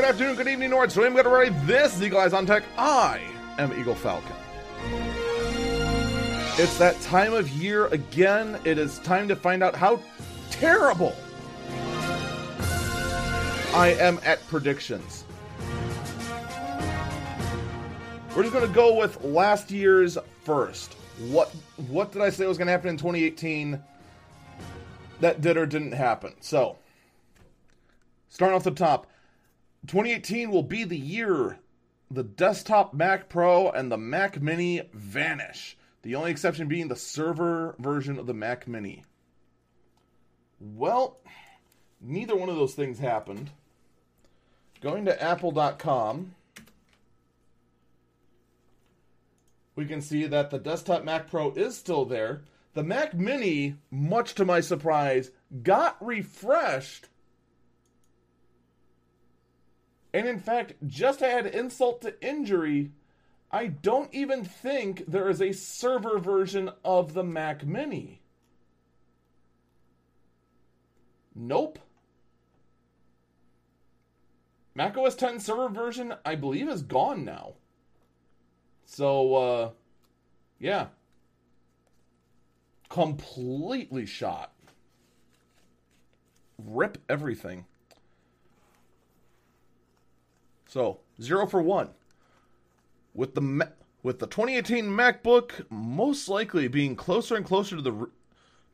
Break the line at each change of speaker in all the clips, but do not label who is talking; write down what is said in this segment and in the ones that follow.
good afternoon, good evening, Nord. So I'm going to ready. This is Eagle Eyes on Tech. I am Eagle Falcon. It's that time of year again. It is time to find out how terrible I am at predictions. We're just going to go with last year's first. What what did I say was going to happen in 2018 that did or didn't happen? So, starting off the top, 2018 will be the year the desktop Mac Pro and the Mac Mini vanish. The only exception being the server version of the Mac Mini. Well, neither one of those things happened. Going to apple.com, we can see that the desktop Mac Pro is still there. The Mac Mini, much to my surprise, got refreshed. And in fact, just to add insult to injury, I don't even think there is a server version of the Mac Mini. Nope. Mac OS 10 server version, I believe, is gone now. So, uh, yeah. Completely shot. Rip everything. So, zero for one. With the with the 2018 MacBook most likely being closer and closer to the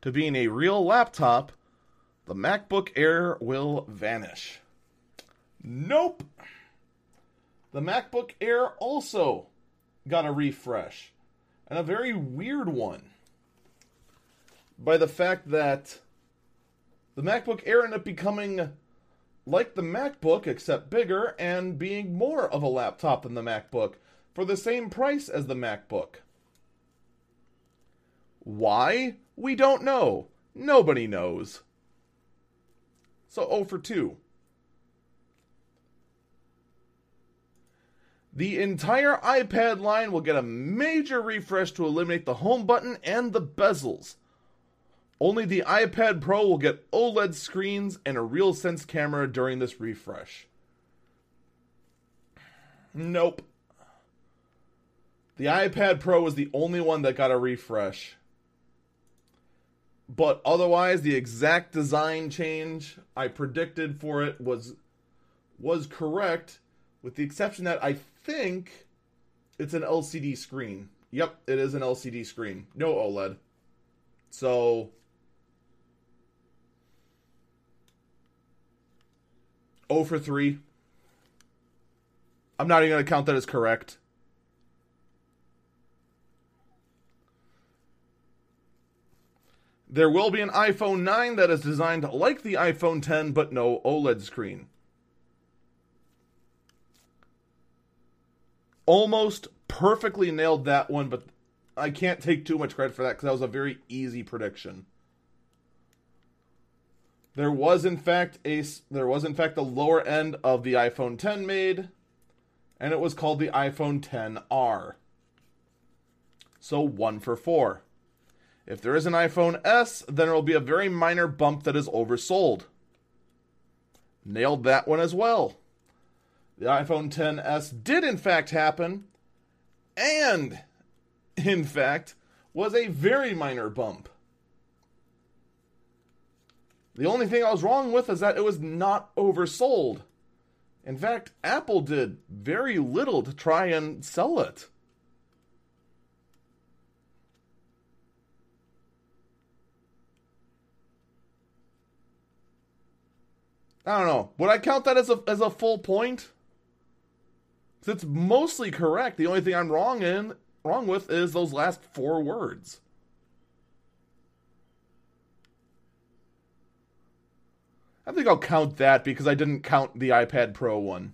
to being a real laptop, the MacBook Air will vanish. Nope. The MacBook Air also got a refresh, and a very weird one. By the fact that the MacBook Air ended up becoming like the MacBook, except bigger, and being more of a laptop than the MacBook for the same price as the MacBook. Why? We don't know. Nobody knows. So 0 for 2. The entire iPad line will get a major refresh to eliminate the home button and the bezels. Only the iPad Pro will get OLED screens and a RealSense camera during this refresh. Nope. The iPad Pro was the only one that got a refresh. But otherwise, the exact design change I predicted for it was was correct, with the exception that I think it's an LCD screen. Yep, it is an LCD screen. No OLED. So 0 for 3. I'm not even going to count that as correct. There will be an iPhone 9 that is designed like the iPhone 10, but no OLED screen. Almost perfectly nailed that one, but I can't take too much credit for that because that was a very easy prediction. There was in fact a there was in fact the lower end of the iPhone 10 made, and it was called the iPhone 10R. So one for four. If there is an iPhone S, then it will be a very minor bump that is oversold. Nailed that one as well. The iPhone 10s did in fact happen, and in fact was a very minor bump. The only thing I was wrong with is that it was not oversold. In fact, Apple did very little to try and sell it. I don't know. Would I count that as a as a full point? It's mostly correct. The only thing I'm wrong in wrong with is those last four words. I think I'll count that because I didn't count the iPad Pro one.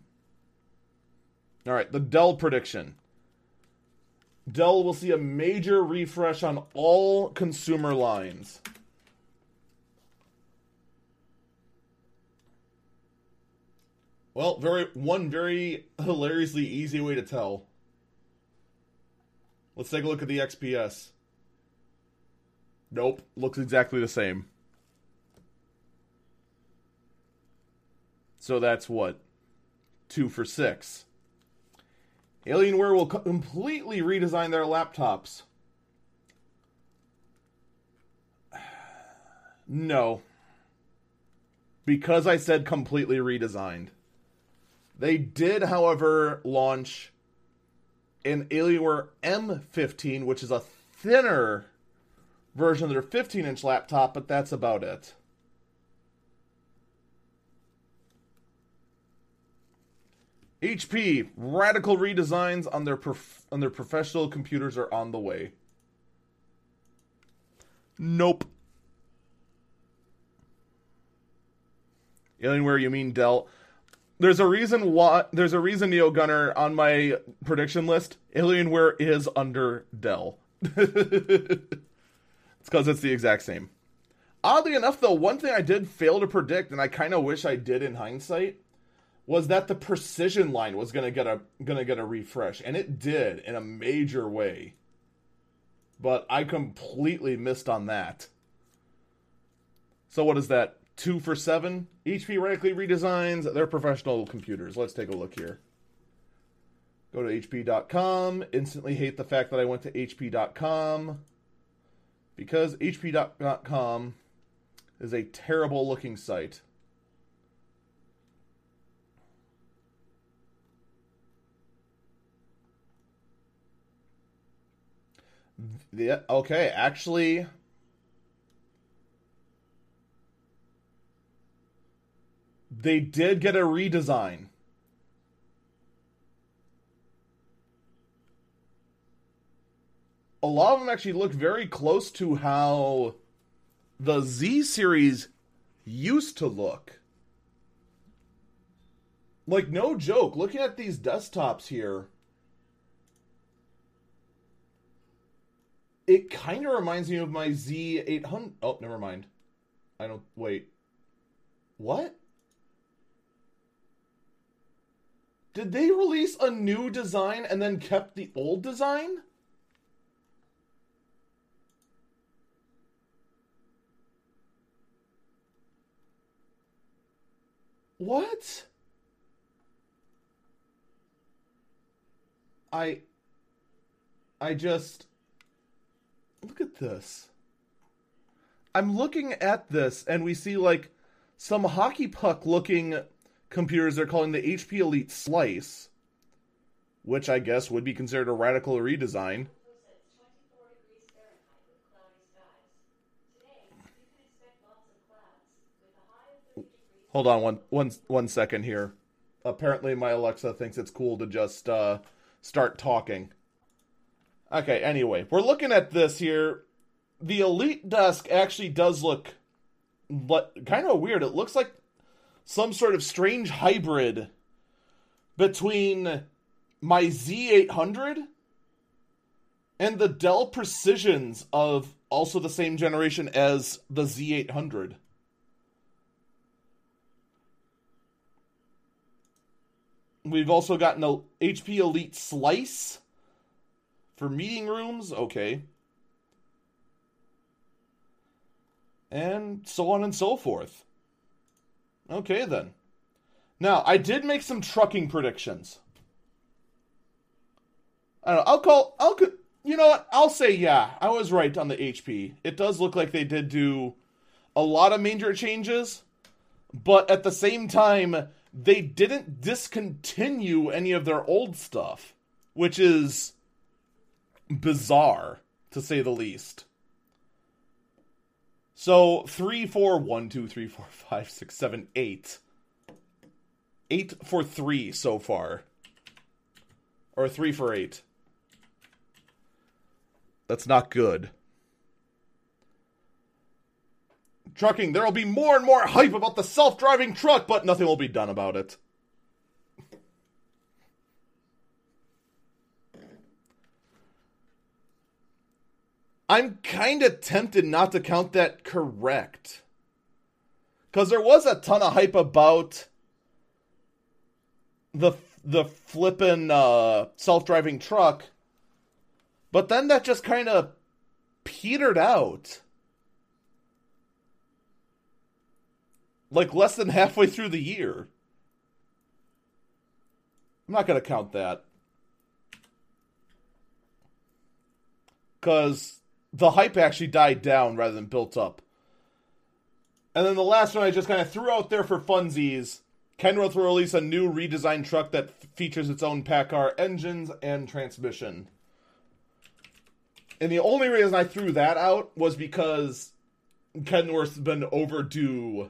All right, the Dell prediction. Dell will see a major refresh on all consumer lines. Well, very one very hilariously easy way to tell. Let's take a look at the XPS. Nope, looks exactly the same. So that's what two for six. Alienware will completely redesign their laptops. No. Because I said completely redesigned. They did, however, launch an Alienware M15, which is a thinner version of their 15 inch laptop, but that's about it. HP radical redesigns on their prof- on their professional computers are on the way. Nope. Alienware, you mean Dell? There's a reason why. There's a reason Neo Gunner on my prediction list. Alienware is under Dell. it's because it's the exact same. Oddly enough, though, one thing I did fail to predict, and I kind of wish I did in hindsight, was that the precision line was gonna get a gonna get a refresh, and it did in a major way. But I completely missed on that. So what is that? Two for seven? HP radically redesigns their professional computers. Let's take a look here. Go to HP.com. Instantly hate the fact that I went to HP.com because HP.com is a terrible looking site. Yeah, okay, actually they did get a redesign. A lot of them actually look very close to how the Z series used to look. Like, no joke, looking at these desktops here, it kind of reminds me of my Z800. Oh, never mind. I don't. Wait. What? Did they release a new design and then kept the old design? What? I I just look at this. I'm looking at this and we see like some hockey puck looking computers they're calling the HP Elite Slice, which I guess would be considered a radical redesign. Hold on one one one second here. Apparently my Alexa thinks it's cool to just uh, start talking. Okay, anyway, we're looking at this here. The Elite desk actually does look but kind of weird. It looks like some sort of strange hybrid between my Z800 and the Dell Precisions of also the same generation as the Z800. We've also gotten a HP Elite Slice for meeting rooms. Okay. And so on and so forth. Okay, then. Now, I did make some trucking predictions. I don't know. I'll call. I'll. You know what? I'll say yeah. I was right on the HP. It does look like they did do a lot of major changes, but at the same time, they didn't discontinue any of their old stuff, which is bizarre to say the least. So three, four, one, two, three, four, five, six, seven, eight. Eight for three so far. Or three for eight. That's not good. Trucking, there will be more and more hype about the self driving truck, but nothing will be done about it. I'm kind of tempted not to count that correct. Because there was a ton of hype about the the flippin' uh, self-driving truck, but then that just kind of petered out. Like less than halfway through the year. I'm not going to count that. Because the hype actually died down rather than built up. And then the last one I just kind of threw out there for funsies. Kenworth will release a new redesigned truck that f- features its own PACCAR engines and transmission. And the only reason I threw that out was because Kenworth's been overdue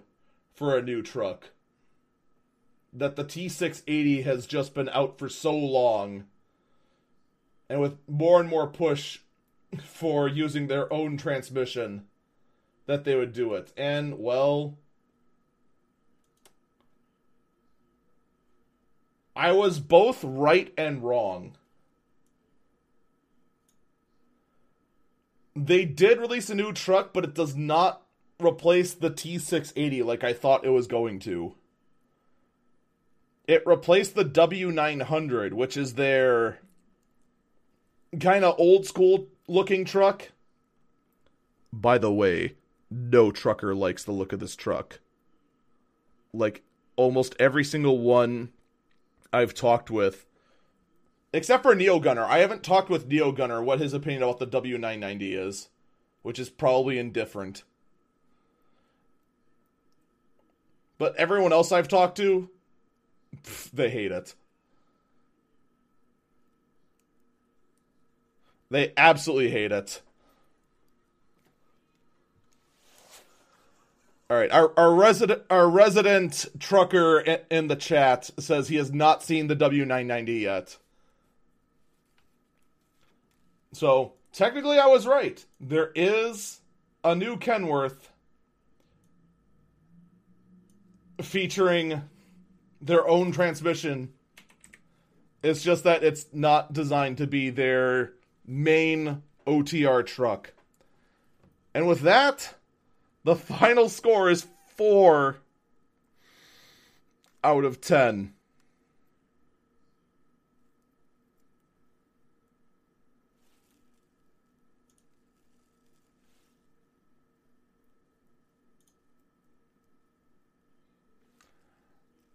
for a new truck. That the T680 has just been out for so long. And with more and more push for using their own transmission, that they would do it. And, well. I was both right and wrong. They did release a new truck, but it does not replace the T680 like I thought it was going to. It replaced the W900, which is their kind of old school looking truck. By the way, no trucker likes the look of this truck. Like almost every single one I've talked with, except for Neo Gunner. I haven't talked with Neo Gunner what his opinion about the W990 is, which is probably indifferent. But everyone else I've talked to, pff, they hate it. They absolutely hate it. All right, our, our resident our resident trucker in, in the chat says he has not seen the W990 yet. So technically, I was right. There is a new Kenworth featuring their own transmission. It's just that it's not designed to be their main OTR truck. And with that, the final score is 4 out of 10.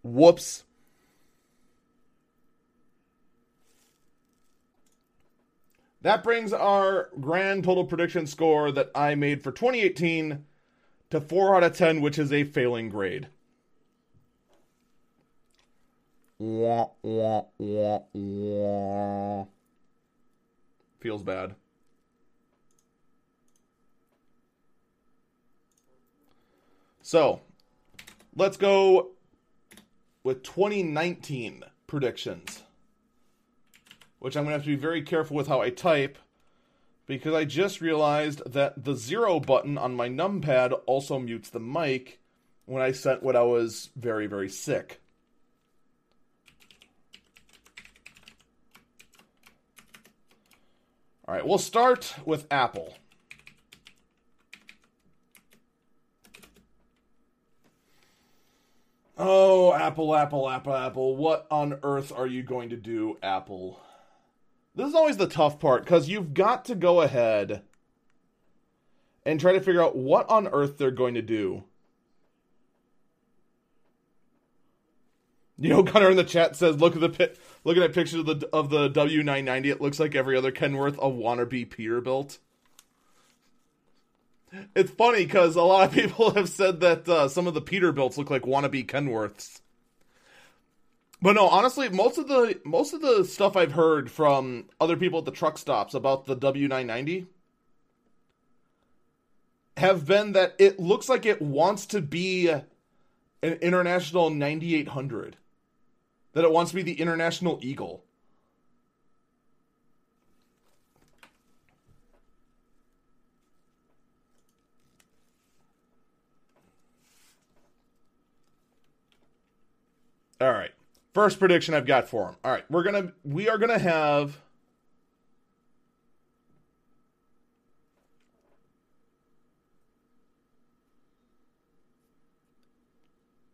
Whoops. That brings our grand total prediction score that I made for 2018 to 4 out of 10, which is a failing grade. Wah, wah, wah, wah. Feels bad. So, let's go with 2019 predictions. Which I'm going to have to be very careful with how I type because I just realized that the zero button on my numpad also mutes the mic when I sent when I was very, very sick. All right, we'll start with Apple. Oh, Apple, Apple, Apple, Apple. What on earth are you going to do, Apple? This is always the tough part because you've got to go ahead and try to figure out what on earth they're going to do. You know, Gunner in the chat says, "Look at the pit. Looking at pictures of the of the W990, it looks like every other Kenworth a wannabe Peterbilt." It's funny because a lot of people have said that uh, some of the Peterbilts look like wannabe Kenworths. But no, honestly, most of the most of the stuff I've heard from other people at the truck stops about the W990 have been that it looks like it wants to be an international 9800. That it wants to be the international eagle. All right. First prediction I've got for him. All right, we're gonna we are gonna have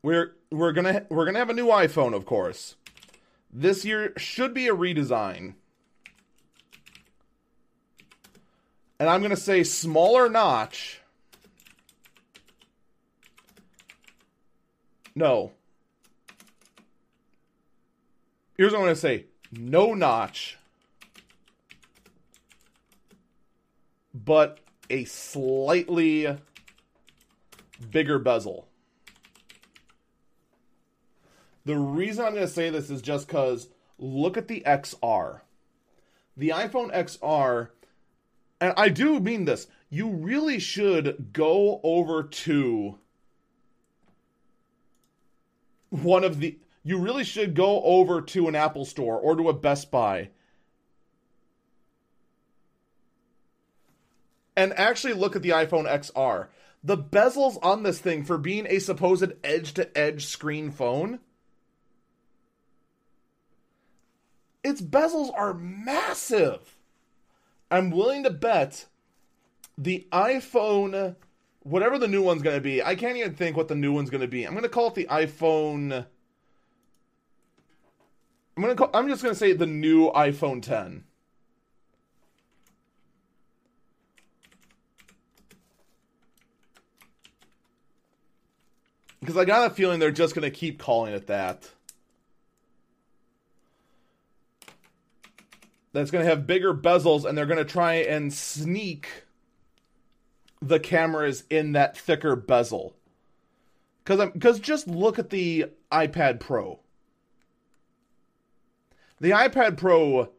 we're we're gonna we're gonna have a new iPhone, of course. This year should be a redesign, and I'm gonna say smaller notch. No, here's what I'm to say no notch, but a slightly bigger bezel. The reason I'm going to say this is just because look at the XR. The iPhone XR, and I do mean this, you really should go over to one of the. You really should go over to an Apple store or to a Best Buy and actually look at the iPhone XR. The bezels on this thing for being a supposed edge to edge screen phone its bezels are massive. I'm willing to bet the iPhone, whatever the new one's going to be, I can't even think what the new one's going to be. I'm going to call it the iPhone. I'm to call, I'm just to say the new iPhone 10. Because I got a feeling they're just to keep calling it that. that's to have bigger bezels and they're to try and sneak the cameras in that thicker bezel. Cuz I'm cuz just look at the iPad Pro. The iPad Pro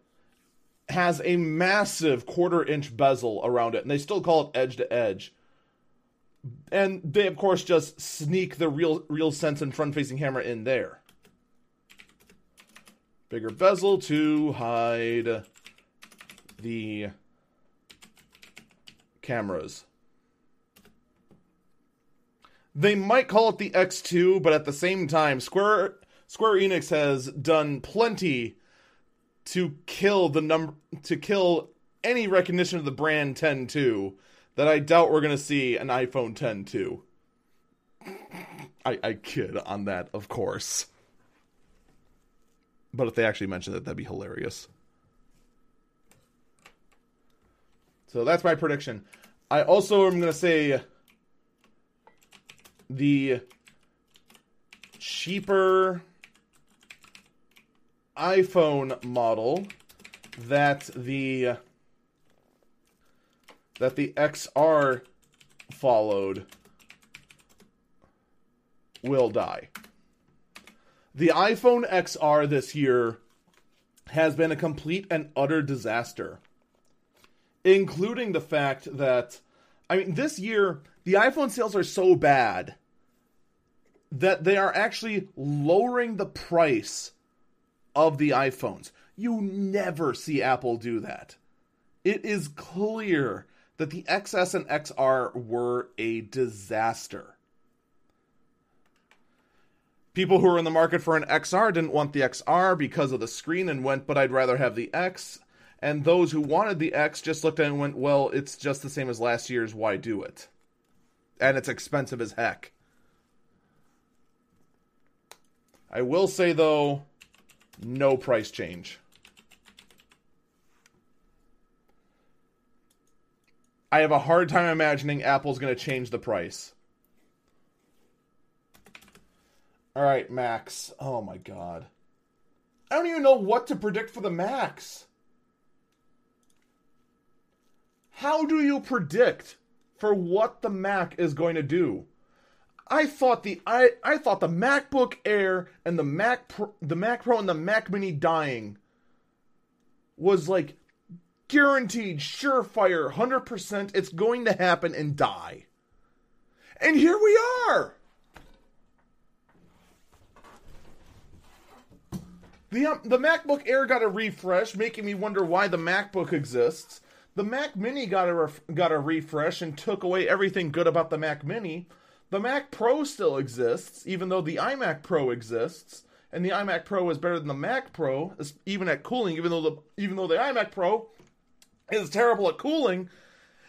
has a massive quarter inch bezel around it and they still call it edge to edge. And they of course just sneak the real RealSense and front facing camera in there. Bigger bezel to hide the cameras. They might call it the X2, but at the same time, Square Square Enix has done plenty to kill the number to kill any recognition of the brand 10, two, that I doubt we're going to see an iPhone 10 2. I, I kid on that, of course. But if they actually mention that, that'd be hilarious. So that's my prediction. I also am going to say the cheaper iPhone model that the that the XR followed will die. The iPhone XR this year has been a complete and utter disaster. Including the fact that, I mean, this year, the iPhone sales are so bad that they are actually lowering the price of the iPhones. You never see Apple do that. It is clear that the XS and XR were a disaster people who were in the market for an XR didn't want the XR because of the screen and went, but I'd rather have the X. And those who wanted the X just looked at it and went, well, it's just the same as last year's. Why do it? And it's expensive as heck. I will say, though, no price change. I have a hard time imagining Apple's going to change the price. All right, Macs. Oh my god. I don't even know what to predict for the Macs. How do you predict for what the Mac is going to do? I thought the I, I thought the MacBook Air and the Mac Pro, the Mac Pro and the Mac Mini dying was like guaranteed, surefire, 100% it's going to happen and die. And here we are. The, um, the MacBook Air got a refresh, making me wonder why the MacBook exists. The Mac Mini got a ref- got a refresh and took away everything good about the Mac Mini. The Mac Pro still exists, even though the iMac Pro exists, and the iMac Pro is better than the Mac Pro, even at cooling. Even though the even though the iMac Pro is terrible at cooling,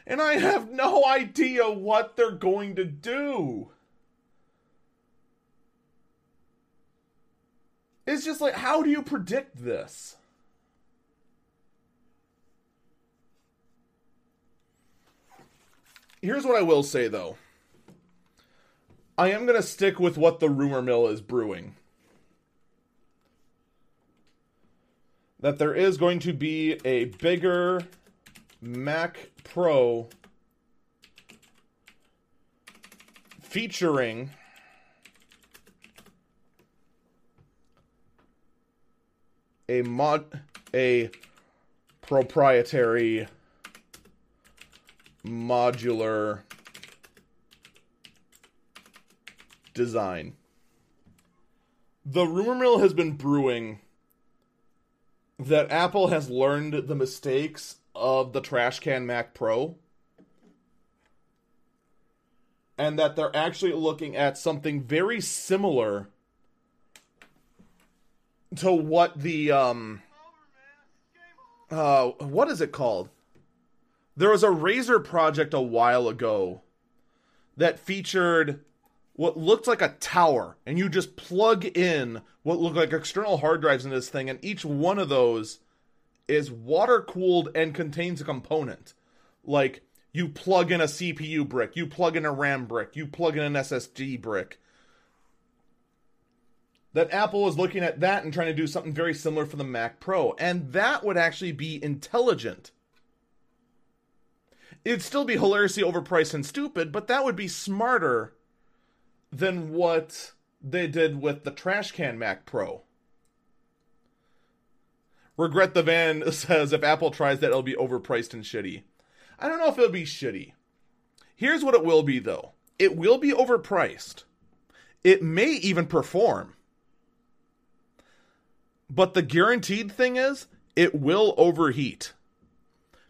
and I have no idea what they're going to do. It's just like, how do you predict this? Here's what I will say, though. I am going to stick with what the rumor mill is brewing. that there is going to be a bigger Mac Pro featuring a mod a proprietary modular design. The rumor mill has been brewing that Apple has learned the mistakes of the trash can Mac Pro and that they're actually looking at something very similar to what the um uh what is it called? There was a Razer project a while ago that featured what looked like a tower and you just plug in what looked like external hard drives in this thing and each one of those is water cooled and contains a component. Like you plug in a CPU brick, you plug in a RAM brick, you plug in an SSD brick that Apple is looking at that and trying to do something very similar for the Mac Pro. And that would actually be intelligent. It'd still be hilariously overpriced and stupid, but that would be smarter than what they did with the trash can Mac Pro. Regret the Van says if Apple tries that, it'll be overpriced and shitty. I don't know if it'll be shitty. Here's what it will be, though it will be overpriced. It may even perform. But the guaranteed thing is, it will overheat.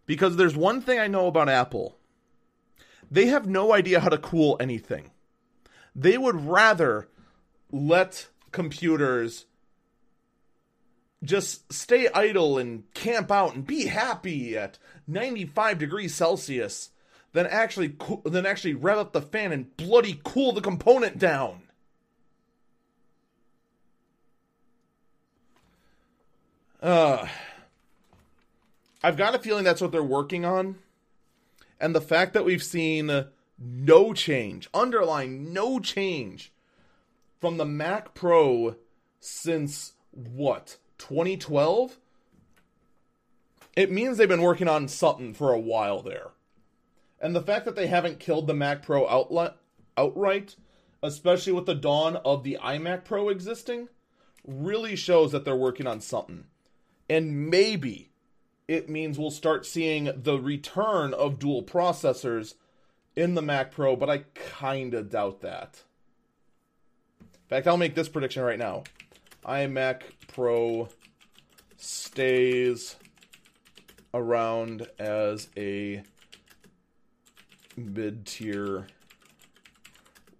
Because there's one thing I know about Apple they have no idea how to cool anything. They would rather let computers just stay idle and camp out and be happy at 95 degrees Celsius than actually co- than actually rev up the fan and bloody cool the component down. Uh, I've got a feeling that's what they're working on. And the fact that we've seen no change, underline no change from the Mac Pro since what, 2012? It means they've been working on something for a while there. And the fact that they haven't killed the Mac Pro outlet, outright, especially with the dawn of the iMac Pro existing, really shows that they're working on something. And maybe it means we'll start seeing the return of dual processors in the Mac Pro, but I kind of doubt that. In fact, I'll make this prediction right now iMac Pro stays around as a mid tier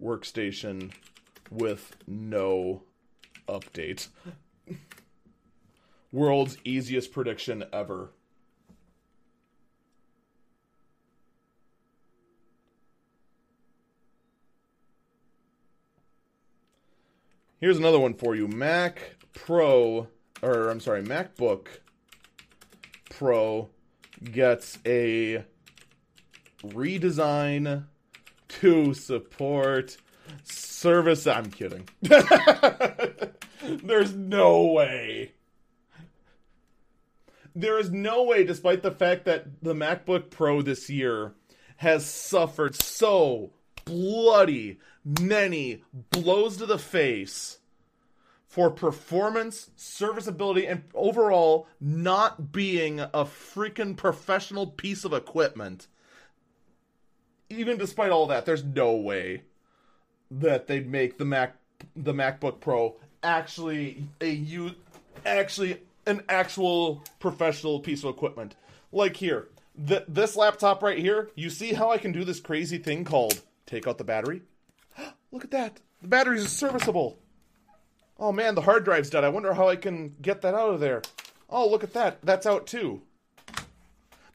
workstation with no update world's easiest prediction ever. Here's another one for you. Mac Pro, or I'm sorry, MacBook Pro gets a redesign to support service. I'm kidding. There's no way there is no way, despite the fact that the MacBook Pro this year has suffered so bloody many blows to the face for performance, serviceability, and overall not being a freaking professional piece of equipment. Even despite all that, there's no way that they'd make the Mac the MacBook Pro actually a you actually an actual professional piece of equipment. Like here, th- this laptop right here, you see how I can do this crazy thing called take out the battery? Look at that. The batteries are serviceable. Oh man, the hard drive's dead. I wonder how I can get that out of there. Oh, look at that. That's out too.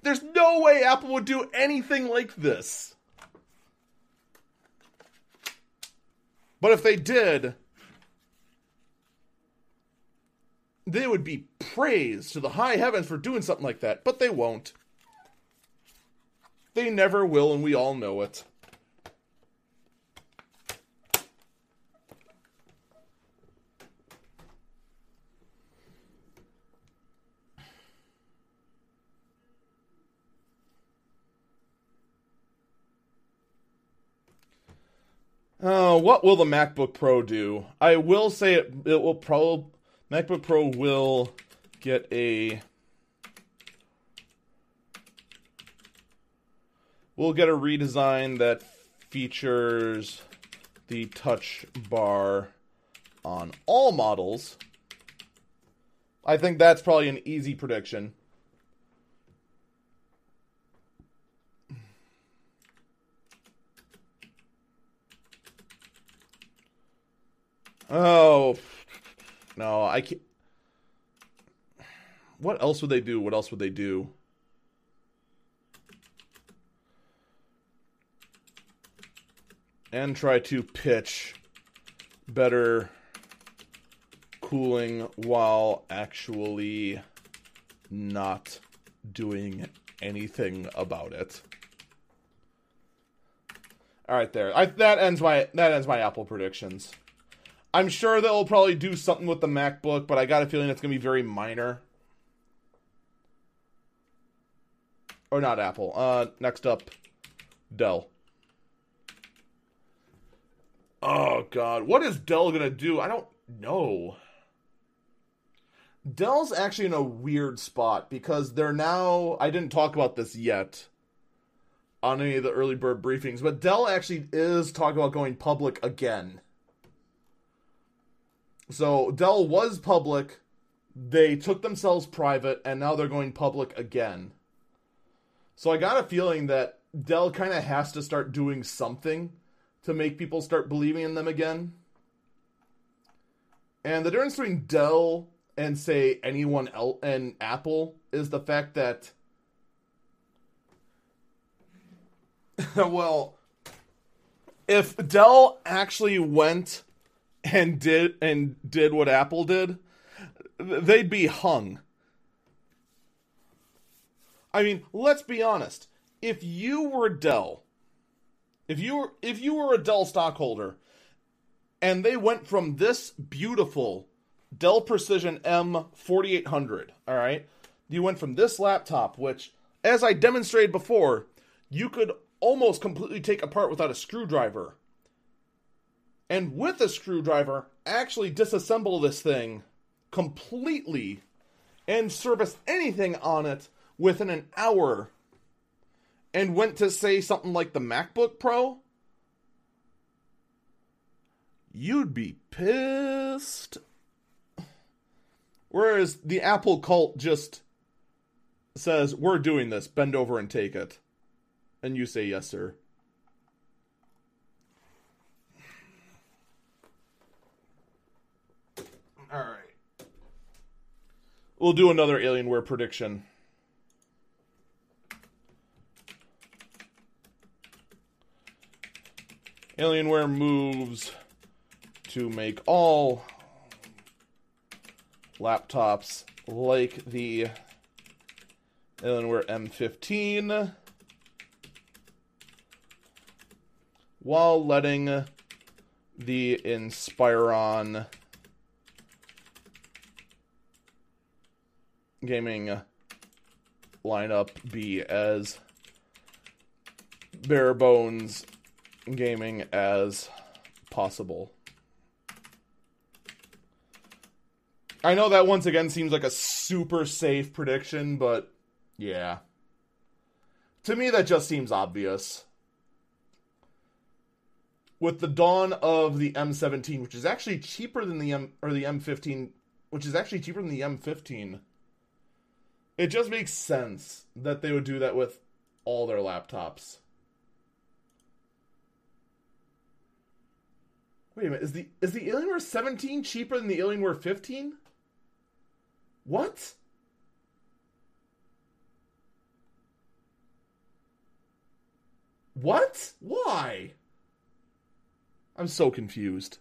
There's no way Apple would do anything like this. But if they did, they would be praised to the high heavens for doing something like that, but they won't. They never will, and we all know it. Uh, what will the MacBook Pro do? I will say it. It will probably MacBook Pro will get a. We'll get a redesign that features the touch bar on all models. I think that's probably an easy prediction. Oh, no, I can't. What else would they do? What else would they do? And try to pitch better cooling while actually not doing anything about it. All right, there. I, that ends my that ends my Apple predictions. I'm sure they'll probably do something with the MacBook, but I got a feeling it's gonna be very minor. Or not Apple. Uh, next up, Dell. Oh God, what is Dell gonna do? I don't know. Dell's actually in a weird spot because they're now. I didn't talk about this yet on any of the early bird briefings, but Dell actually is talking about going public again. So Dell was public, they took themselves private, and now they're going public again. So I got a feeling that Dell kind of has to start doing something to make people start believing in them again. And the difference between Dell and say anyone else and Apple is the fact that well if Dell actually went and did and did what Apple did, they'd be hung. I mean, let's be honest. If you were Dell, if you were if you were a Dell stockholder and they went from this beautiful Dell Precision M4800, all right? You went from this laptop which as I demonstrated before, you could almost completely take apart without a screwdriver and with a screwdriver actually disassemble this thing completely and service anything on it within an hour and went to say something like the MacBook Pro, you'd be pissed. Whereas the Apple cult just says, We're doing this, bend over and take it. And you say, Yes, sir. All right. We'll do another Alienware prediction. Alienware moves to make all laptops like the Alienware M15 while letting the Inspiron gaming lineup be as bare bones gaming as possible. I know that once again seems like a super safe prediction, but yeah. To me, that just seems obvious. With the dawn of the M17, which is actually cheaper than the M or the M15, which is actually cheaper than the M15 it just makes sense that they would do that with all their laptops. Wait a minute, is the is the Alienware 17 cheaper than the Alienware 15? What? What? Why? I'm so confused.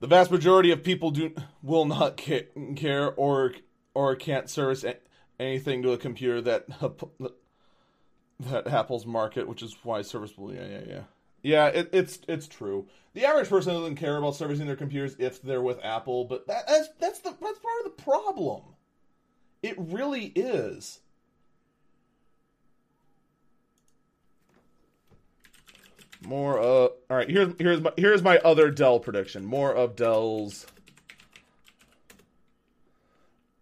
The vast majority of people do will not care or or can't service anything to a computer that that Apple's market, which is why serviceable. Yeah, yeah, yeah, Yeah, it, it's it's true. The average person doesn't care about servicing their computers if they're with Apple, but that, that's that's the that's part of the problem. It really is. More uh all right, here's here's my here's my other Dell prediction. More of Dell's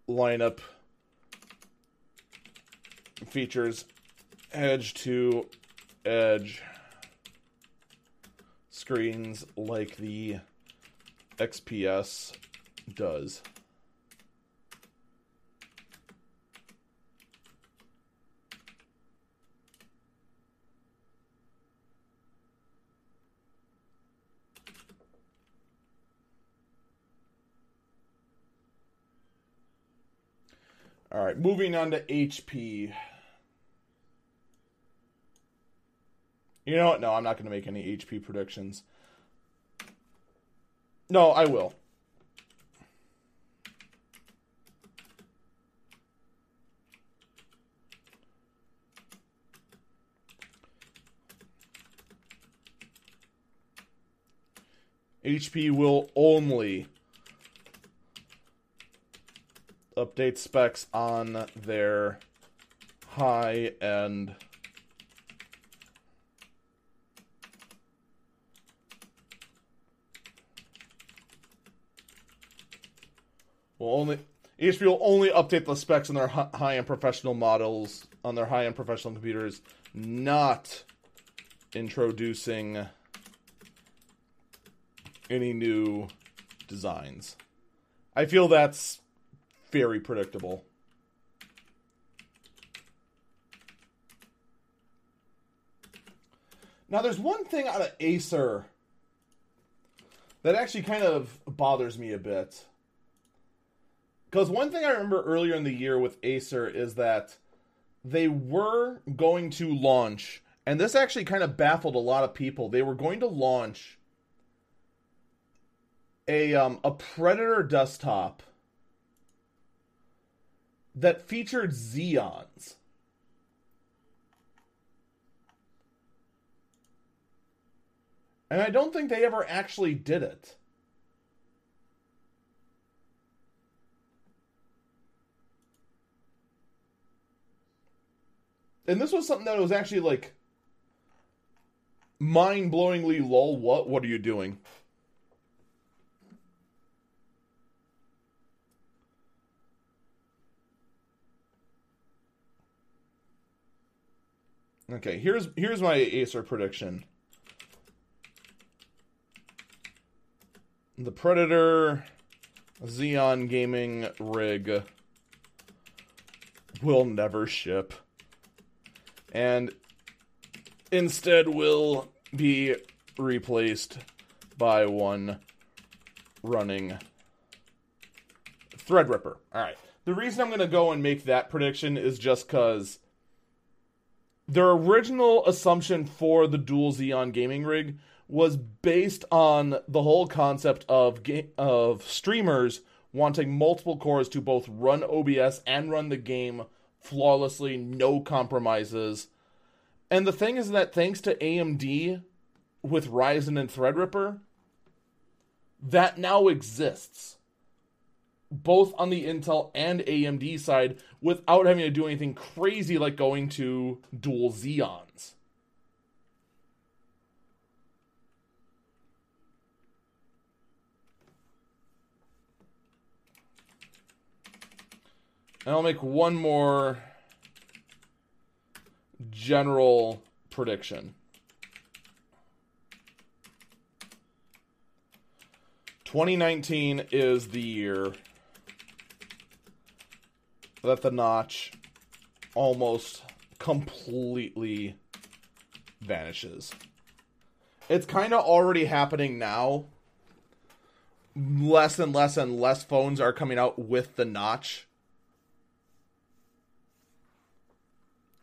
lineup features edge to edge screens like the XPS does. All right, moving on to HP. You know what? No, I'm not going to make any HP predictions. No, I will. HP will only update specs on their high end will only HP will only update the specs on their high end professional models on their high end professional computers, not introducing any new designs. I feel that's very predictable. Now, there's one thing out of Acer that actually kind of bothers me a bit. Because one thing I remember earlier in the year with Acer is that they were going to launch, and this actually kind of baffled a lot of people. They were going to launch a um, a Predator desktop that featured Xeons. And I don't think they ever actually did it. And this was something that was actually like mind blowingly lol, what what are you doing? Okay, here's here's my Acer prediction. The Predator Xeon gaming rig will never ship. And instead will be replaced by one running Threadripper. All right. The reason I'm going to go and make that prediction is just because their original assumption for the dual Xeon gaming rig was based on the whole concept of of streamers wanting multiple cores to both run OBS and run the game flawlessly, no compromises. And the thing is that thanks to AMD with Ryzen and Threadripper, that now exists both on the Intel and AMD side without having to do anything crazy like going to dual Xeons. And I'll make one more general prediction. 2019 is the year that the notch almost completely vanishes. It's kind of already happening now. Less and less and less phones are coming out with the notch.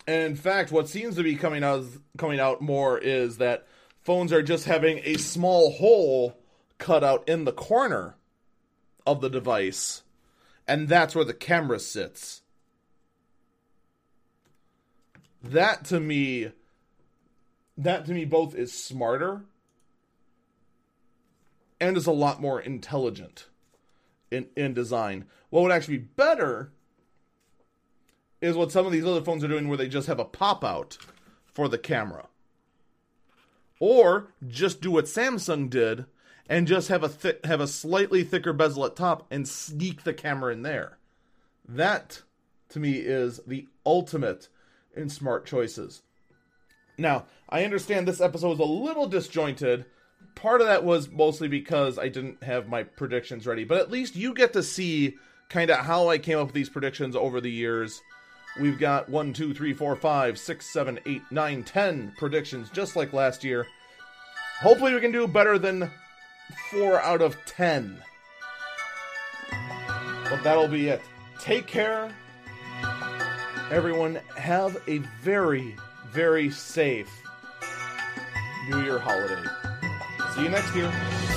And in fact, what seems to be coming out coming out more is that phones are just having a small hole cut out in the corner of the device and that's where the camera sits. That to me that to me both is smarter and is a lot more intelligent in, in design. What would actually be better is what some of these other phones are doing where they just have a pop out for the camera. Or just do what Samsung did and just have a thi- have a slightly thicker bezel at top and sneak the camera in there. That to me is the ultimate in smart choices. Now, I understand this episode was a little disjointed. Part of that was mostly because I didn't have my predictions ready, but at least you get to see kind of how I came up with these predictions over the years. We've got one, two, three, four, five, six, seven, eight, nine, ten predictions, just like last year. Hopefully, we can do better than four out of ten. But that'll be it. Take care. Everyone, have a very, very safe New Year holiday. See you next year.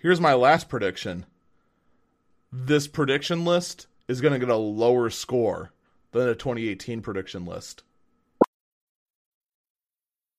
Here's my last prediction. This prediction list is going to get a lower score than a 2018 prediction list.